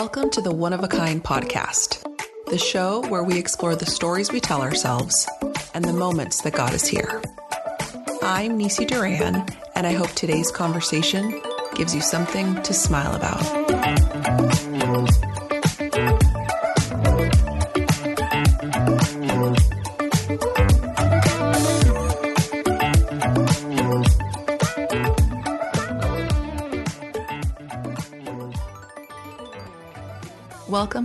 Welcome to the One of a Kind podcast, the show where we explore the stories we tell ourselves and the moments that got us here. I'm Nicy Duran, and I hope today's conversation gives you something to smile about.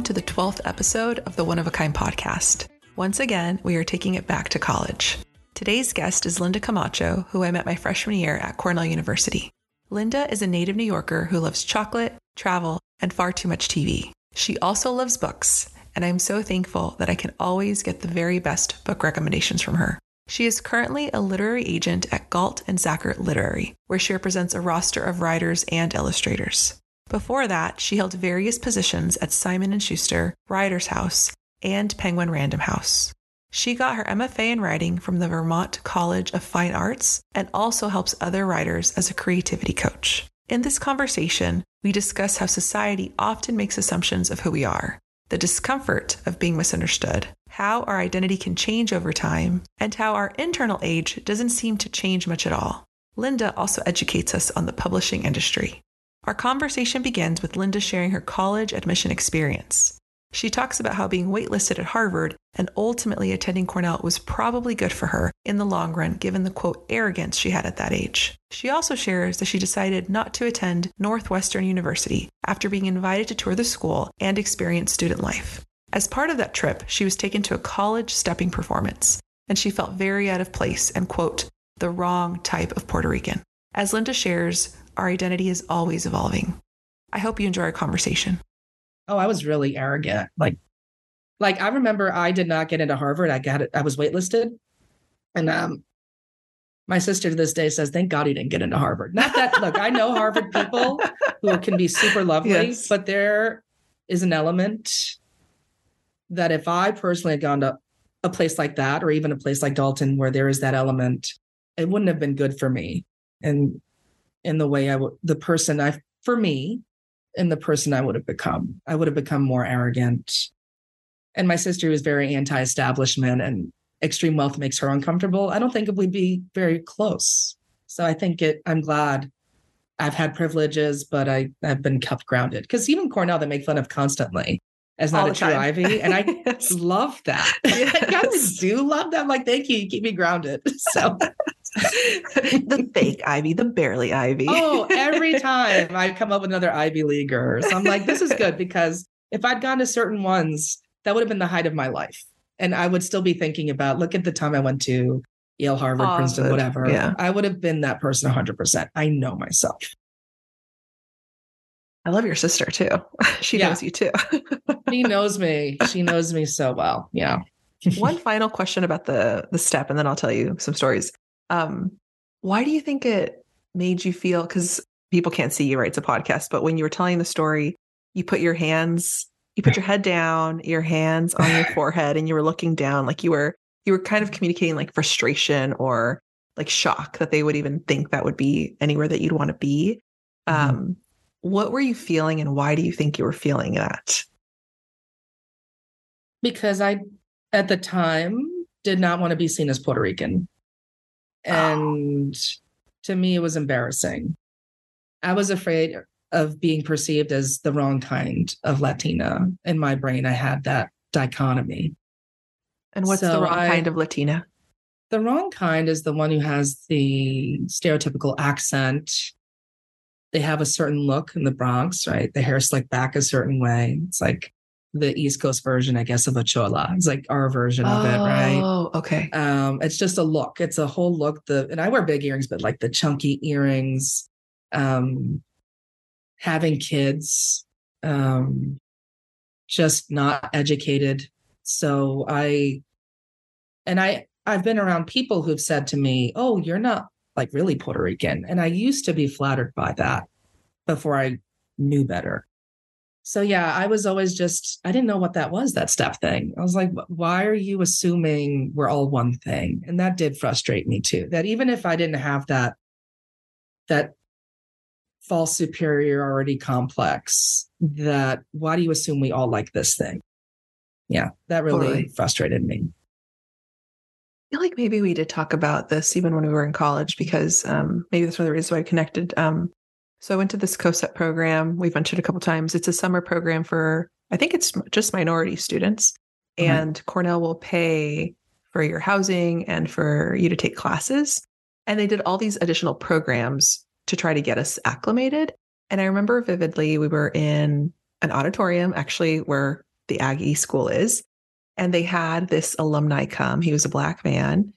To the 12th episode of the One of a Kind podcast. Once again, we are taking it back to college. Today's guest is Linda Camacho, who I met my freshman year at Cornell University. Linda is a native New Yorker who loves chocolate, travel, and far too much TV. She also loves books, and I'm so thankful that I can always get the very best book recommendations from her. She is currently a literary agent at Gallt and Zacker Literary, where she represents a roster of writers and illustrators. Before that, she held various positions at Simon & Schuster, Writers House, and Penguin Random House. She got her MFA in writing from the Vermont College of Fine Arts and also helps other writers as a creativity coach. In this conversation, we discuss how society often makes assumptions of who we are, the discomfort of being misunderstood, how our identity can change over time, and how our internal age doesn't seem to change much at all. Linda also educates us on the publishing industry. Our conversation begins with Linda sharing her college admission experience. She talks about how being waitlisted at Harvard and ultimately attending Cornell was probably good for her in the long run, given the quote arrogance she had at that age. She also shares that she decided not to attend Northwestern University after being invited to tour the school and experience student life. As part of that trip, she was taken to a college stepping performance, and she felt very out of place and, quote, the wrong type of Puerto Rican. As Linda shares, our identity is always evolving. I hope you enjoy our conversation. Oh, I was really arrogant. Like, like I remember I did not get into Harvard. I got it. I was waitlisted, and um, my sister to this day says, "Thank God he didn't get into Harvard." Not that look, I know Harvard people who can be super lovely, yes. but there is an element that if I personally had gone to a place like that, or even a place like Dalton where there is that element, it wouldn't have been good for me. And in the way I would, the person I, for me, and the person I would have become. I would have become more arrogant. And my sister was very anti establishment, and extreme wealth makes her uncomfortable. I don't think we'd be very close. So I think it, I'm glad I've had privileges, but I, I've been kept grounded. Because even Cornell, they make fun of constantly as not a true time. Ivy. And I yes. love that. Yes. I kind of do love that. I'm like, thank you. You keep me grounded. So the fake Ivy, the barely Ivy. oh, every time I come up with another Ivy Leaguer. So I'm like, this is good because if I'd gone to certain ones, that would have been the height of my life. And I would still be thinking about, look at the time I went to Yale, Harvard, oh, Princeton, whatever. Yeah. I would have been that person 100%. I know myself. I love your sister too. She yeah. knows you too. she knows me. She knows me so well. Yeah. One final question about the the step, and then I'll tell you some stories. Um, why do you think it made you feel? Because people can't see you, right? It's a podcast, but when you were telling the story, you put your hands, you put your head down, your hands on your forehead, and you were looking down, like you were you were kind of communicating like frustration or like shock that they would even think that would be anywhere that you'd want to be. Mm-hmm. Um, what were you feeling, and why do you think you were feeling that? Because I, at the time, did not want to be seen as Puerto Rican. Ah. And to me, it was embarrassing. I was afraid of being perceived as the wrong kind of Latina. In my brain, I had that dichotomy. And what's so the wrong I, kind of Latina? The wrong kind is the one who has the stereotypical accent. They have a certain look in the Bronx, right? The hair slicked back a certain way. It's like the East Coast version, I guess, of a chola. It's like our version of oh, it, right? Oh, okay. Um, it's just a look. It's a whole look. The and I wear big earrings, but like the chunky earrings, um, having kids, um, just not educated. So I and I I've been around people who've said to me, "Oh, you're not like really Puerto Rican," and I used to be flattered by that before I knew better so yeah i was always just i didn't know what that was that step thing i was like why are you assuming we're all one thing and that did frustrate me too that even if i didn't have that that false superiority complex that why do you assume we all like this thing? Yeah, that really Totally. frustrated me. I feel like maybe we did talk about this even when we were in college because um, maybe that's one of the reasons why I connected. Um, so I went to this COSEP program. We've mentioned a couple times. It's a summer program for I think it's just minority students, Mhm. and Cornell will pay for your housing and for you to take classes. And they did all these additional programs to try to get us acclimated. And I remember vividly we were in an auditorium actually where the Aggie school is. And they had this alumni come. He was a black man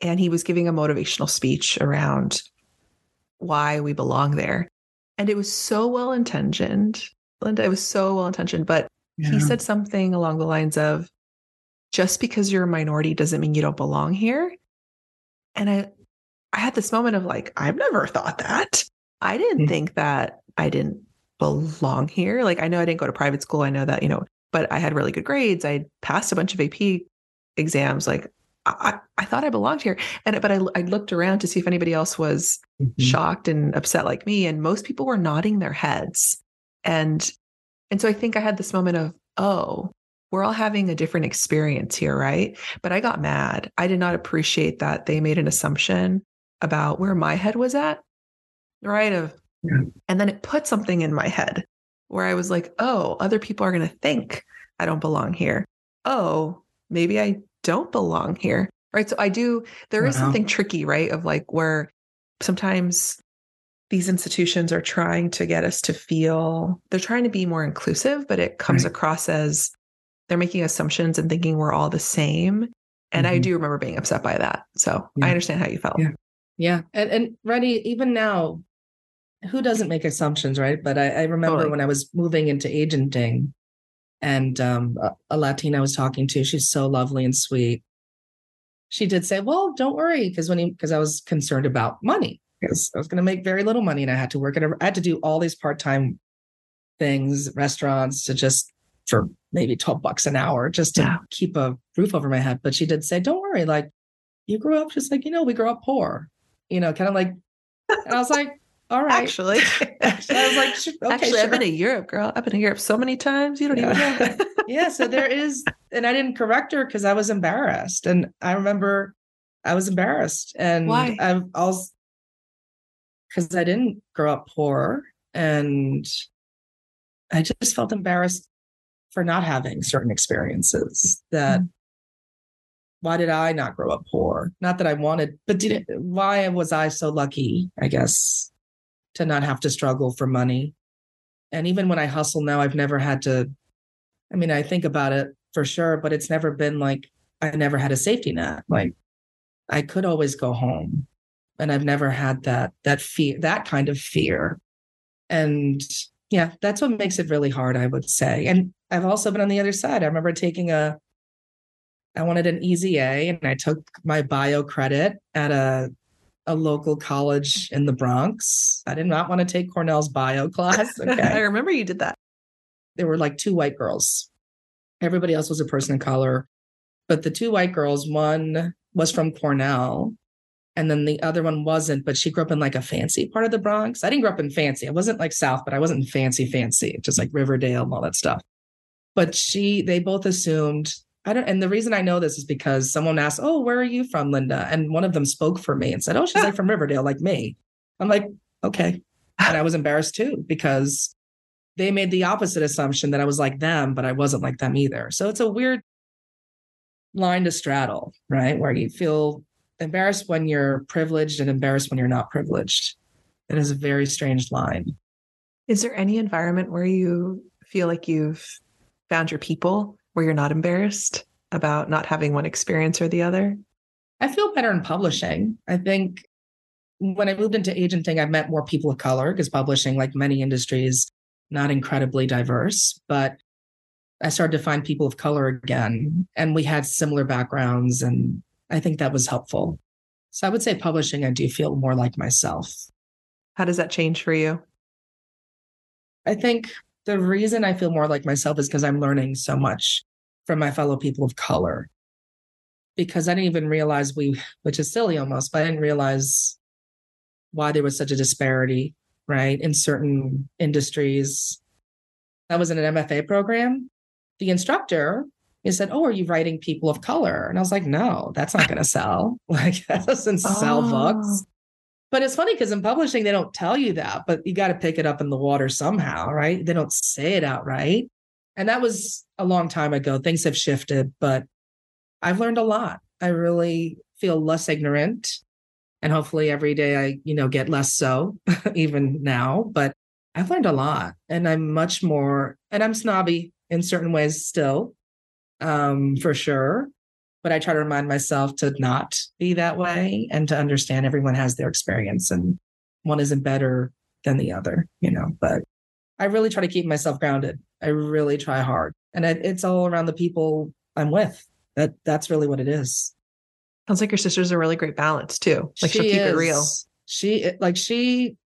and he was giving a motivational speech around why we belong there. And it was so well intentioned. Linda, it was so well intentioned, but he said something along the lines of just because you're a minority doesn't mean you don't belong here. And I I had this moment of like, I've never thought that. I didn't Mm. think that I didn't belong here. Like I know I didn't go to private school. I know that, you know, but I had really good grades. I passed a bunch of AP exams. Like I, I I thought I belonged here. And but I, I looked around to see if anybody else was Mhm. shocked and upset like me and most people were nodding their heads. And and so i think i had this moment of oh we're all having a different experience here right? But i got mad. I did not appreciate that they made an assumption about where my head was at right? Of Yeah. and then it put something in my head where i was like oh other people are going to think i don't belong here. Oh maybe i don't belong here. Right? So i do there is Wow. something tricky right? Of like where sometimes these institutions are trying to get us to feel they're trying to be more inclusive, but it comes Right. across as they're making assumptions and thinking we're all the same. And I Mhm. do remember being upset by that. So Yeah. I understand how you felt. Yeah. Yeah. And and Reddy, even now, who doesn't make assumptions, right? But I, I remember Totally. when I was moving into agenting and um, a, a Latina I was talking to, she's so lovely and sweet. She did say, Well, don't worry, because when he because I was concerned about money, because I was gonna make very little money and I had to work at a I had to do all these part-time things, restaurants to just for maybe 12 bucks an hour just to Yeah. keep a roof over my head. But she did say, Don't worry, like you grew up just like, you know, we grew up poor, you know, kind of like, and I was like, all right. Actually, I was like, okay, actually, I've been to. Europe, girl. I've been to Europe so many times. You don't Yeah. even know. yeah. So there is, and I didn't correct her because I was embarrassed. And I remember I was embarrassed. And Why? I've also, because I didn't grow up poor and I just felt embarrassed for not having certain experiences that mm. why did I not grow up poor? Not that I wanted, but did it, why was I so lucky, I guess, to not have to struggle for money? And even when I hustle now, I've never had to, I mean, I think about it for sure, but it's never been like I never had a safety net. Like I could always go home. And I've never had that that fear, that kind of fear. And yeah, that's what makes it really hard, I would say. And I've also been on the other side. I remember taking a I wanted an easy A and I took my bio credit at a a local college in the Bronx. I did not want to take Cornell's bio class. I remember you did that. there were like two white girls. Everybody else was a person of color. But the two white girls, one was from Cornell and then the other one wasn't, but she grew up in like a fancy part of the Bronx. I didn't grow up in fancy. I wasn't like South, but I wasn't fancy, fancy, just like Riverdale and all that stuff. But she, they both assumed, I don't, and the reason I know this is because someone asked, Oh, where are you from, Linda? And one of them spoke for me and said, Oh, she's like from Riverdale, like me. I'm like, okay. And I was embarrassed too because they made the opposite assumption that I was like them, but I wasn't like them either. So it's a weird line to straddle, right? Where you feel embarrassed when you're privileged and embarrassed when you're not privileged. It is a very strange line. Is there any environment where you feel like you've found your people where you're not embarrassed about not having one experience or the other? I feel better in publishing. I think when I moved into agenting, I've met more people of color because publishing, like many industries, not incredibly diverse, but I started to find people of color again, and we had similar backgrounds, and I think that was helpful. So I would say publishing, I do feel more like myself. How does that change for you? I think the reason I feel more like myself is because I'm learning so much from my fellow people of color. Because I didn't even realize we, which is silly almost, but I didn't realize why there was such a disparity right? In certain industries. I was in an MFA program. The instructor he said, Oh, are you writing people of color? And I was like, No, that's not going to sell. Like, that doesn't sell oh. books. But it's funny because in publishing, they don't tell you that, but you got to pick it up in the water somehow, right? They don't say it outright. And that was a long time ago. Things have shifted, but I've learned a lot. I really feel less ignorant. And hopefully every day I, you know, get less so, even now. But I've learned a lot and I'm much more, and I'm snobby in certain ways still, um, for sure. But I try to remind myself to not be that way and to understand everyone has their experience and one isn't better than the other, you know. But I really try to keep myself grounded. I really try hard. And it's all around the people I'm with. That that's really what it is. Sounds like your sister's a really great balance too. Like she will keep is. it real. She like she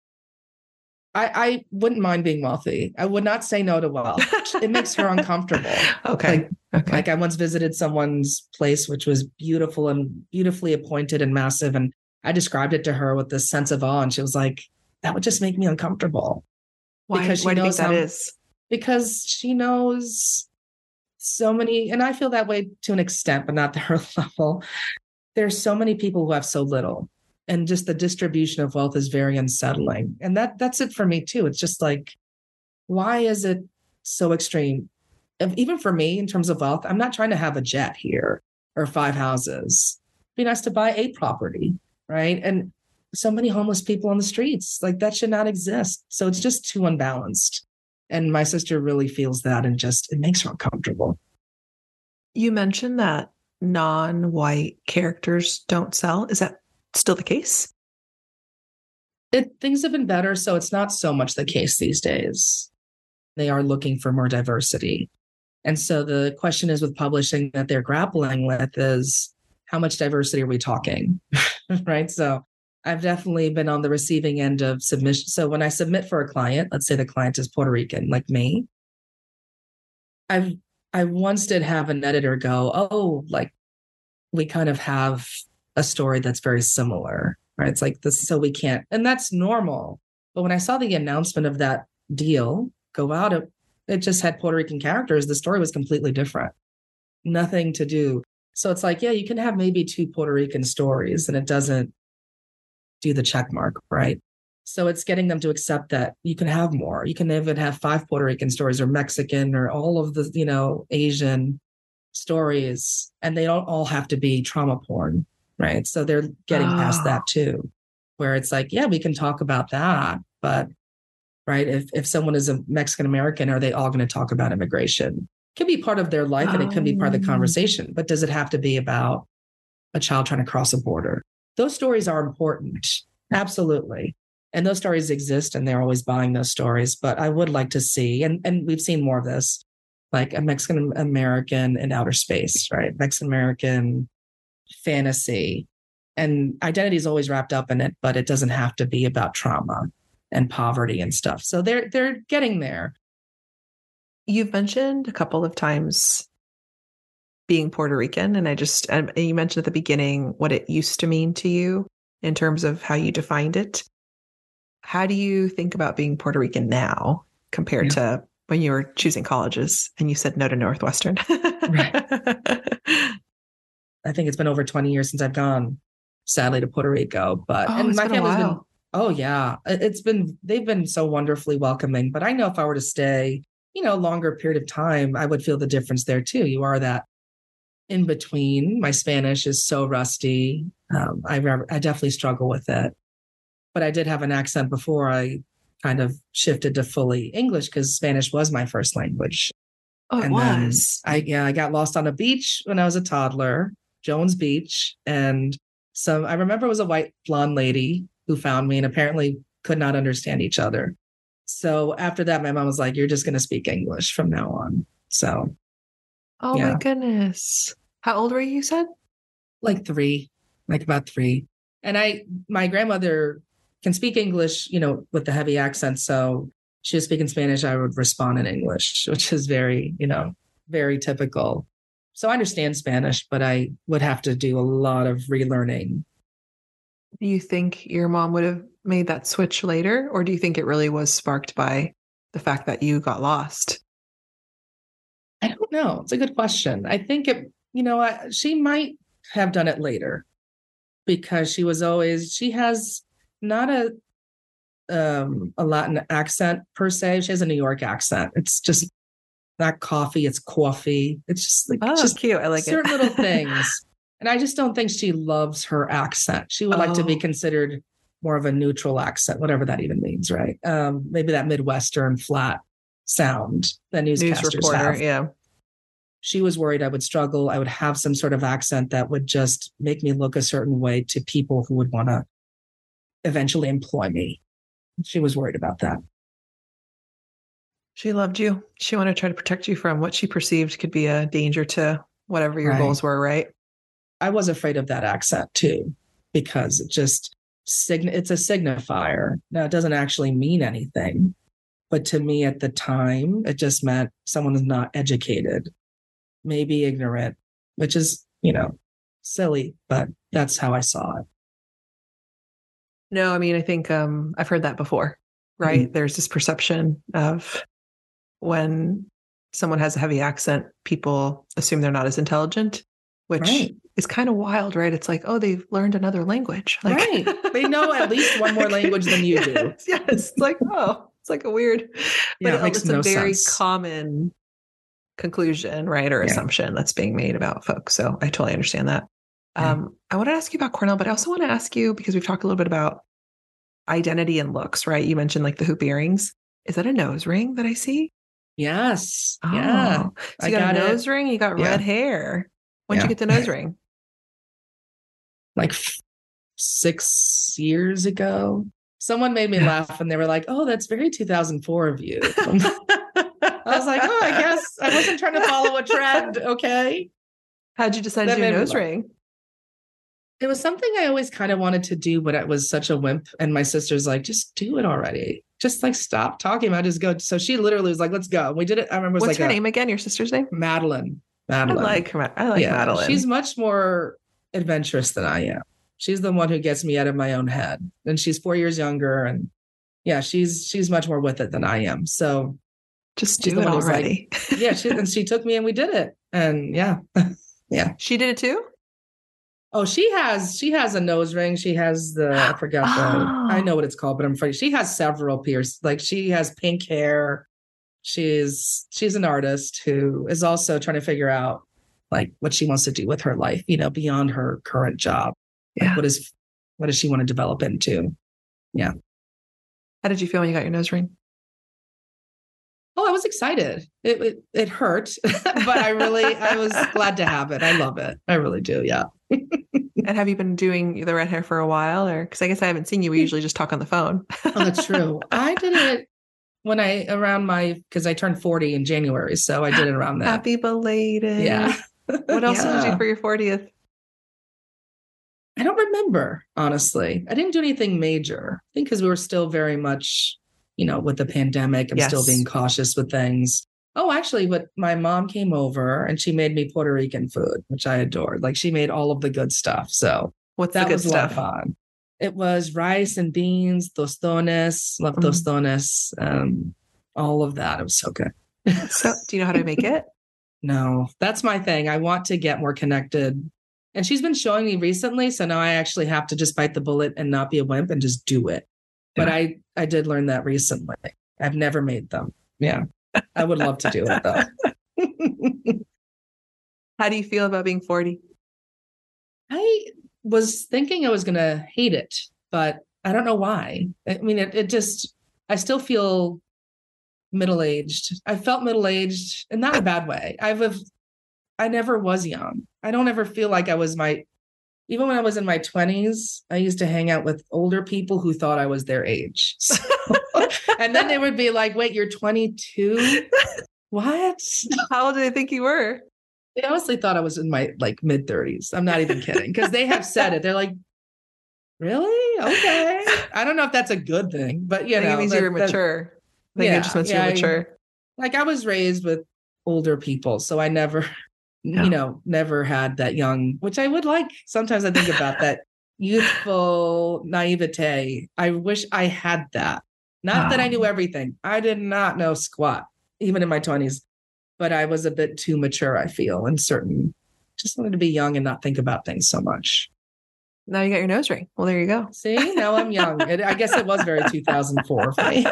I, I wouldn't mind being wealthy. I would not say no to wealth. it makes her uncomfortable. Okay. Like, okay. Like I once visited someone's place, which was beautiful and beautifully appointed and massive. And I described it to her with this sense of awe. And she was like, that would just make me uncomfortable. Why, because she why knows do you think that is? Because she knows so many, and I feel that way to an extent, but not to her level. There's so many people who have so little and just the distribution of wealth is very unsettling. And that that's it for me too. It's just like why is it so extreme? Even for me in terms of wealth i'm not trying to have a jet here or five houses. It'd be nice to buy a property right? And so many homeless people on the streets like that should not exist. So it's just too unbalanced. And my sister really feels that and just it makes her uncomfortable. You mentioned that non-white characters don't sell is that still the case? It, things have been better, so it's not so much the case these days. They are looking for more diversity. And so the question is with publishing that they're grappling with is how much diversity are we talking? right. So I've definitely been on the receiving end of submission. So when I submit for a client, let's say the client is Puerto Rican, like me, I've I once did have an editor go, oh, like we kind of have a story that's very similar, right? It's like this, so we can't, and that's normal. But when I saw the announcement of that deal go out, it, it just had Puerto Rican characters. The story was completely different, nothing to do. So it's like, yeah, you can have maybe two Puerto Rican stories and it doesn't do the check mark, right? So it's getting them to accept that you can have more. You can even have five Puerto Rican stories or Mexican or all of the, you know, Asian stories. And they don't all have to be trauma porn right? So they're getting oh. past that ah. too, where it's like, yeah, we can talk about that, but right, if if someone is a Mexican American, are they all going to talk about immigration? It can be part of their life and it can be part of the oh. conversation, but does it have to be about a child trying to cross a border? Those stories are important, absolutely. And those stories exist and they're always buying those stories. But I would like to see, and, and we've seen more of this, like a Mexican American in outer space, right? Mexican American fantasy and identity is always wrapped up in it but it doesn't have to be about trauma and poverty and stuff so they're they're getting there you've mentioned a couple of times being puerto rican and i just and you mentioned at the beginning what it used to mean to you in terms of how you defined it how do you think about being puerto rican now compared yeah. to when you were choosing colleges and you said no to northwestern right I think it's been over 20 years since I've gone, sadly, to Puerto Rico. But oh, and my family's been, oh yeah, it's been they've been so wonderfully welcoming. But I know if I were to stay, you know, longer period of time, I would feel the difference there too. You are that in between. My Spanish is so rusty. Um, I I definitely struggle with it. But I did have an accent before I kind of shifted to fully English because Spanish was my first language. Oh, it and was. I yeah, I got lost on a beach when I was a toddler Jones Beach. And so I remember it was a white blonde lady who found me and apparently could not understand each other. So after that, my mom was like, You're just going to speak English from now on. So, oh yeah. my goodness. How old were you, you said? Like three, like about three. And I, my grandmother can speak English, you know, with the heavy accent. So she was speaking Spanish, I would respond in English, which is very, you know, very typical. So I understand Spanish, but I would have to do a lot of relearning. Do you think your mom would have made that switch later? Or do you think it really was sparked by the fact that you got lost? I don't know. It's a good question. I think it, you know, I, she might have done it later because she was always, she has not a, um, a Latin accent per se. She has a New York accent. It's just not coffee, it's coffee. It's just like Oh, just cute. I like certain it. little things. And I just don't think she loves her accent. She would like to be Oh. considered more of a neutral accent, whatever that even means, right? Um, maybe that Midwestern flat sound that News reporter. have. Yeah. She was worried I would struggle. I would have some sort of accent that would just make me look a certain way to people who would want to eventually employ me. She was worried about that. She loved you. She wanted to try to protect you from what she perceived could be a danger to whatever your Right. goals were, right? I was afraid of that accent too, because it just sign it's a signifier. Now it doesn't actually mean anything. But to me at the time, it just meant someone is not educated, maybe ignorant, which is, you know, silly, but that's how I saw it. No, I mean, I think um, I've heard that before, right? There's this perception of when someone has a heavy accent, people assume they're not as intelligent, which Right. is kind of wild, right? It's like, oh, they've learned another language. Like, Right. They know at least one more language than you do. Yes, yes. It's like, oh, it's like a weird, Yeah, but it makes it's no a very sense. common conclusion, right? Or Yeah. assumption that's being made about folks. So I totally understand that. Yeah. Um, I want to ask you about Cornell, but I also want to ask you because we've talked a little bit about identity and looks, right? You mentioned like the hoop earrings. Is that a nose ring that I see? Yes. Yeah. Oh, So I you got, got a it. nose ring, you got Yeah. red hair. When'd Yeah. you get the nose ring? like f- six years ago. Someone made me laugh and they were like, Oh, that's very 2004 of you. I was like, Oh, I guess I wasn't trying to follow a trend. Okay. How'd you decide That to do a nose ring? It was something I always kind of wanted to do, but I was such a wimp. And my sister's like, Just do it already. Just like stop talking about it, just go. So she literally was like, Let's go. We did it. I remember What's like her a- name again? Your sister's name? Madeline. Madeline. I like her. I like Madeline. She's much more adventurous than I am. She's the one who gets me out of my own head. And she's four years younger. And yeah, she's she's much more with it than I am. So just do it who's like- already. yeah, she and she took me and we did it. And yeah. yeah. she did it too. Oh, she has she has a nose ring. She has the I forgot the I Oh. know what it's called, but I'm afraid she has several pierce. Like she has pink hair. She's she's an artist who is also trying to figure out like what she wants to do with her life, you know, beyond her current job. Like Yeah. what is what does she want to develop into? Yeah. How did you feel when you got your nose ring? Oh, I was excited. It it, it hurt, but I really I was glad to have it. I love it. I really do. Yeah. And have you been doing the red hair for a while, or because I guess I haven't seen you. We usually just talk on the phone. Oh, that's true. I did it when I around my because I turned 40 in January. So I did it around that. Happy belated. Yeah. What else did you do for your 40th? I don't remember, honestly. I didn't do anything major. I think because we were still very much, you know, with the pandemic and still Yes. being cautious with things. Oh, actually, but my mom came over and she made me Puerto Rican food, which I adored. Like she made all of the good stuff. So What's that was a lot of stuff? fun. It was rice and beans, tostones, love Mm. tostones, um, all of that. It was so good. So, do you know how to make it? No, that's my thing. I want to get more connected. And she's been showing me recently. So now I actually have to just bite the bullet and not be a wimp and just do it. But I I did learn that recently. I've never made them. Yeah. I would love to do it though. How do you feel about being 40? I was thinking I was going to hate it, but I don't know why. I mean, it, it just, I still feel middle aged. I felt middle aged and not a bad way. I've, I never was young. I don't ever feel like I was my, even when I was in my 20s, I used to hang out with older people who thought I was their age. So- and then they would be like, wait, you're 22? What? How old do they think you were? They honestly thought I was in my like mid 30s. I'm not even kidding because they have said it. They're like, really? Okay. I don't know if that's a good thing, but you I know, it means that- you were that- mature. I Yeah, it just means yeah, you're I- mature. like I was raised with older people, so I never, Yeah. you know, never had that young, which I would like. Sometimes I think about that youthful naivete. I wish I had that. Not that I knew ah. everything. I did not know squat, even in my 20s, but I was a bit too mature, I feel, and certain. Just wanted to be young and not think about things so much. Now you got your nose ring. Well, there you go. See, now I'm young. It, I guess it was very 2004 for me.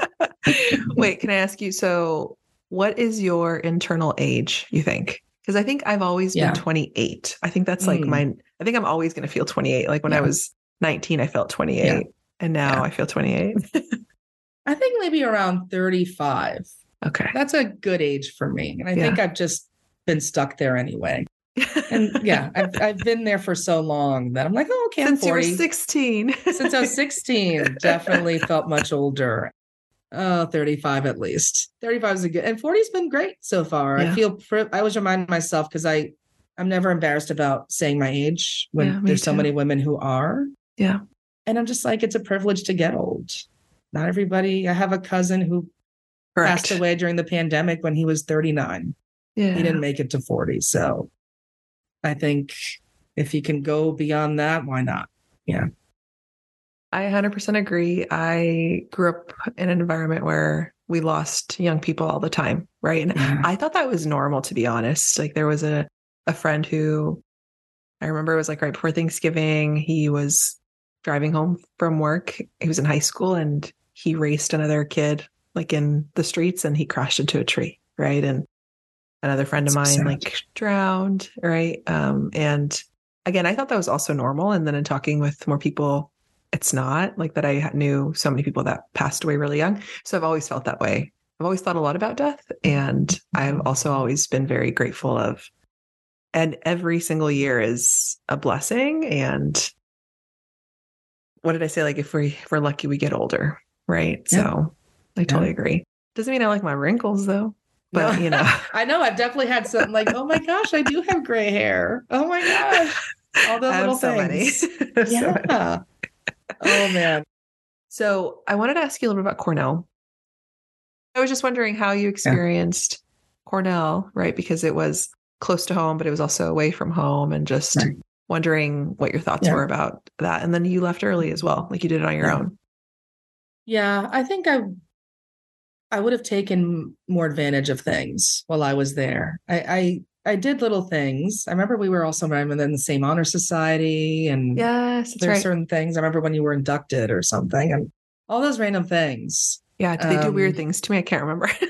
Wait, can I ask you? So, what is your internal age, you think? Because I think I've always Yeah. been 28. I think that's like Mm. my, I think I'm always going to feel 28. Like when I was 19, I felt 28. Yeah. And now Yeah. I feel 28. I think maybe around 35. okay. That's a good age for me. And I think I've just been stuck there anyway. And yeah, I've, I've been there for so long that I'm like, oh, okay, I'm Since you were 16. Since I was 16, definitely felt much older. Oh, 35 at least. 35 is a good, and 40's been great so far. Yeah. I feel, pri- I always remind myself because I, I'm never embarrassed about saying my age when Yeah, there's so many women who are. Yeah. And I'm just like, it's a privilege to get old. Not everybody. I have a cousin who Correct. passed away during the pandemic when he was 39. Yeah. He didn't make it to 40. So I think if you can go beyond that, why not? I 100% agree. I grew up in an environment where we lost young people all the time, right? And Yeah. I thought that was normal, to be honest. Like there was a a friend who I remember it was like right before Thanksgiving. He was driving home from work. He was in high school and he raced another kid like in the streets and he crashed into a tree, right? And another friend of That's mine sad. like drowned, right? Um, and again, I thought that was also normal. And then in talking with more people, it's not like that. I knew so many people that passed away really young. So I've always felt that way. I've always thought a lot about death. And I've also always been very grateful of, and every single year is a blessing. And what did I say? Like if we if we're lucky, we get older, right? Yeah. So I totally agree. Doesn't mean I like my wrinkles though, but No. you know, I know I've definitely had some like, oh my gosh, I do have gray hair. Oh my gosh. All those little so things. Have so. Yeah. Oh man. So I wanted to ask you a little bit about Cornell. I was just wondering how you experienced Cornell, right? Because it was close to home, but it was also away from home, and just Right. wondering what your thoughts Yeah. were about that. And then you left early as well, like you did it on your Yeah. own. Yeah, I think I I would have taken more advantage of things while I was there. I I, I did little things. I remember we were also in the same honor society and Yes, there's right. certain things. I remember when you were inducted or something and all those random things. yeah, did they do weird um, things to me? I can't remember.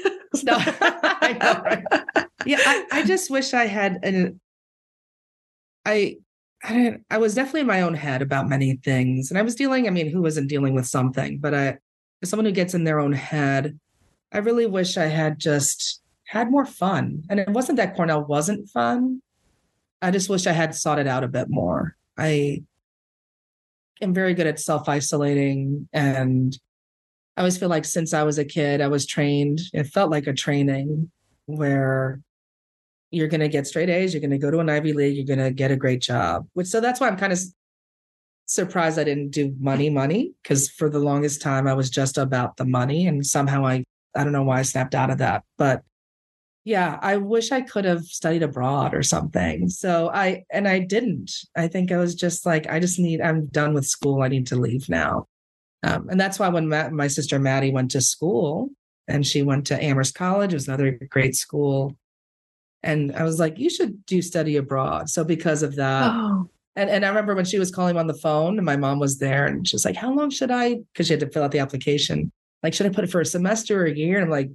No, I know, right? Yeah, I, I just wish I had an I I didn't I was definitely in my own head about many things. And I was dealing, I mean, who wasn't dealing with something, but I as someone who gets in their own head, I really wish I had just had more fun. And it wasn't that Cornell wasn't fun. I just wish I had sought it out a bit more. I am very good at self-isolating and I always feel like since I was a kid, I was trained. It felt like a training where you're going to get straight A's, you're going to go to an Ivy League, you're going to get a great job. Which so that's why I'm kind of surprised I didn't do money, money, because for the longest time I was just about the money, and somehow I I don't know why I snapped out of that, but yeah, I wish I could have studied abroad or something. So I and I didn't. I think I was just like, I just need. I'm done with school. I need to leave now. Um, and that's why when Matt, my sister Maddie went to school and she went to Amherst College, it was another great school. And I was like, you should do study abroad. So because of that, oh, and, and I remember when she was calling on the phone and my mom was there and she's like, how long should I, because she had to fill out the application. Like, should I put it for a semester or a year? And I'm like,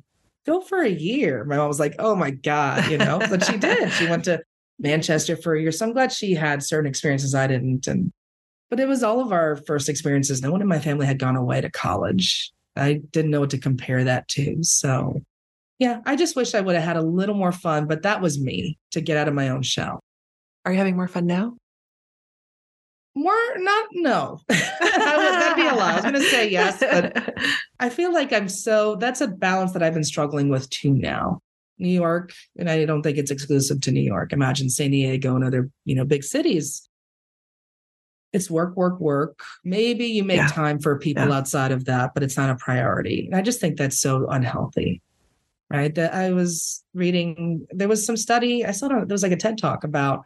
go for a year. My mom was like, oh my God, you know, but she did. She went to Manchester for a year. So I'm glad she had certain experiences I didn't. And, but it was all of our first experiences. No one in my family had gone away to college. I didn't know what to compare that to. So yeah, I just wish I would have had a little more fun, but that was me to get out of my own shell. are you having more fun now? More not no. I would- That'd be a lie. I was gonna say yes, but I feel like I'm so that's a balance that I've been struggling with too now. New York, and I don't think it's exclusive to New York. Imagine San Diego and other, you know, big cities. It's work, work, work. Maybe you make Yeah. time for people Yeah. outside of that, but it's not a priority. And I just think that's so unhealthy. Right. That I was reading, there was some study, I saw there was like a TED talk about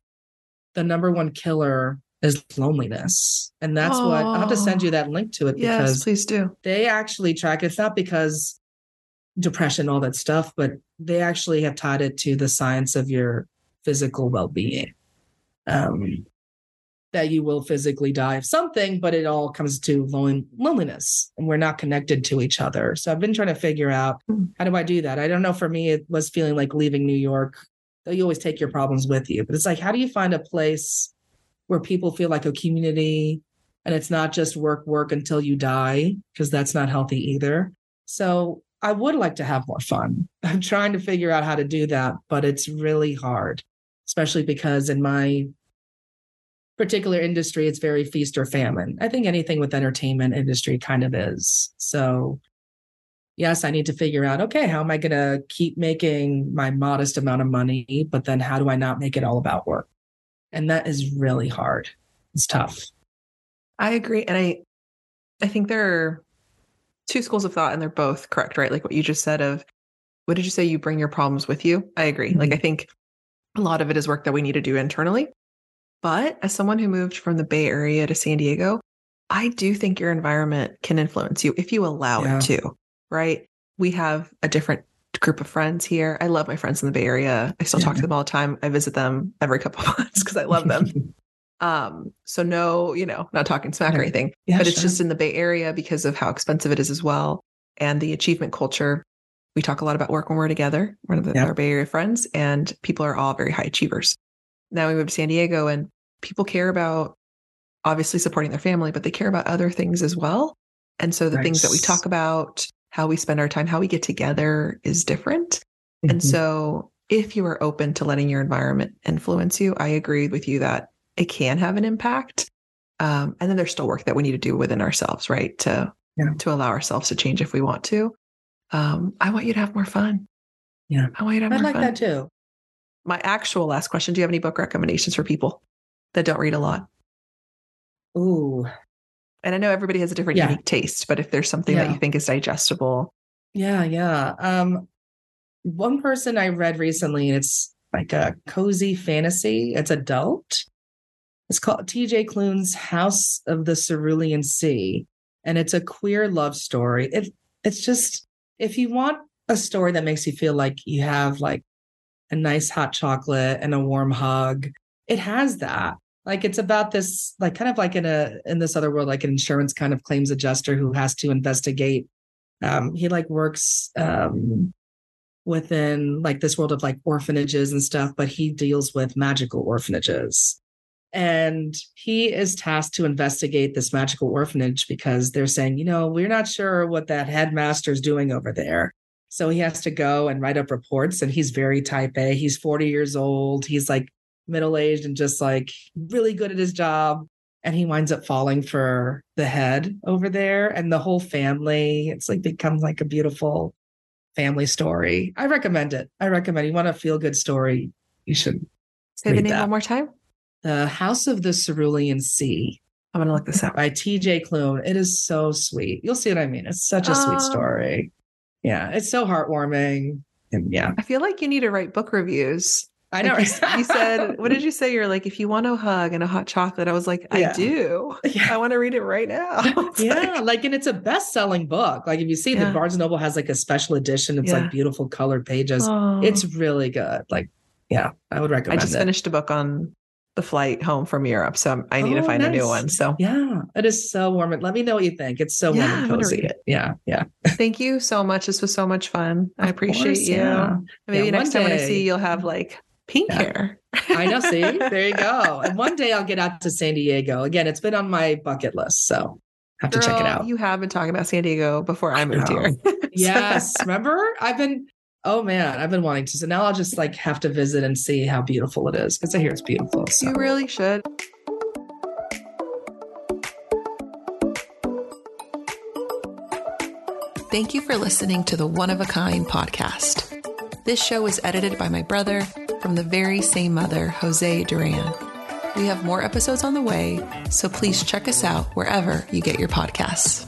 the number one killer is loneliness. And that's oh, what I'll have to send you that link to it because yes, please do. They actually track it's not because depression, all that stuff, but they actually have tied it to the science of your physical well-being. Um, that you will physically die of something, but it all comes to lone- loneliness and we're not connected to each other. So I've been trying to figure out hmm. how do I do that? I don't know. For me, it was feeling like leaving New York. Though you always take your problems with you, but it's like, how do you find a place where people feel like a community and it's not just work, work until you die, because that's not healthy either. So I would like to have more fun. I'm trying to figure out how to do that, but it's really hard, especially because in my particular industry, it's very feast or famine. I think anything with entertainment industry kind of is. So yes, I need to figure out, okay, how am I going to keep making my modest amount of money, but then how do I not make it all about work? And that is really hard. It's tough. I agree. And I I think there are two schools of thought and they're both correct, right? Like what you just said of what did you say you bring your problems with you? I agree. Mm-hmm. Like I think a lot of it is work that we need to do internally. But as someone who moved from the Bay Area to San Diego, I do think your environment can influence you if you allow yeah. it to, right? We have a different group of friends here. I love my friends in the Bay Area. I still yeah. talk to them all the time. I visit them every couple of months because I love them. um, so no, you know, not talking smack or anything, yeah, but it's just in the Bay Area because of how expensive it is as well. And the achievement culture. We talk a lot about work when we're together. One of the, yeah. our Bay Area friends, and people are all very high achievers. Now we moved to San Diego and people care about obviously supporting their family, but they care about other things as well. And so the things that we talk about, how we spend our time, how we get together is different. Mm-hmm. And so if you are open to letting your environment influence you, I agree with you that it can have an impact. Um, and then there's still work that we need to do within ourselves, right? To yeah. to allow ourselves to change if we want to. Um, I want you to have more fun. Yeah. I want you to have more fun. I like fun. that too. My actual last question Do you have any book recommendations for people that don't read a lot? Ooh. And I know everybody has a different yeah. unique taste, but if there's something yeah. that you think is digestible. Yeah, yeah. Um, one person I read recently, and it's like a cozy fantasy. It's adult. It's called TJ Klune's House of the Cerulean Sea. And it's a queer love story. It it's just if you want a story that makes you feel like you have like a nice hot chocolate and a warm hug, it has that. Like it's about this, like kind of like in a in this other world, like an insurance kind of claims adjuster who has to investigate. Um, he like works um within like this world of like orphanages and stuff, but he deals with magical orphanages. And he is tasked to investigate this magical orphanage because they're saying, you know, we're not sure what that headmaster's doing over there. So he has to go and write up reports. And he's very type A. He's 40 years old. He's like middle aged and just like really good at his job. And he winds up falling for the head over there and the whole family. It's like becomes like a beautiful family story. I recommend it. I recommend you want a feel good story. You should say the name that. one more time. The House of the Cerulean Sea. I'm gonna look this up by TJ Klune. It is so sweet. You'll see what I mean. It's such a sweet uh, story. Yeah, it's so heartwarming. And yeah. I feel like you need to write book reviews I know. Like you, you, said, what did you say? You're like, if you want a hug and a hot chocolate, I was like, yeah. I do. Yeah. I want to read it right now. yeah. Like, like, and it's a best selling book. Like, if you see yeah. that Barnes Noble has like a special edition, it's like beautiful colored pages. Oh. It's really good. Like, yeah, I would recommend it. I just it. finished a book on the flight home from Europe. So I need oh, to find nice. a new one. So yeah, it is so warm. And let me know what you think. It's so yeah, warm and cozy. Yeah. Yeah. Thank you so much. This was so much fun. I appreciate course, you. Yeah. Maybe yeah, next time when I see you, you'll have like pink yeah. hair. I know. See, there you go. And one day I'll get out to San Diego. Again, it's been on my bucket list. So have Girl, to check it out. You have been talking about San Diego before I moved here. yes. Remember? I've been, oh man, I've been wanting to. So now I'll just like have to visit and see how beautiful it is because I hear it's beautiful. So. You really should. Thank you for listening to the One of a Kind podcast. This show was edited by my brother from the very same mother, Jose Duran. We have more episodes on the way, so please check us out wherever you get your podcasts.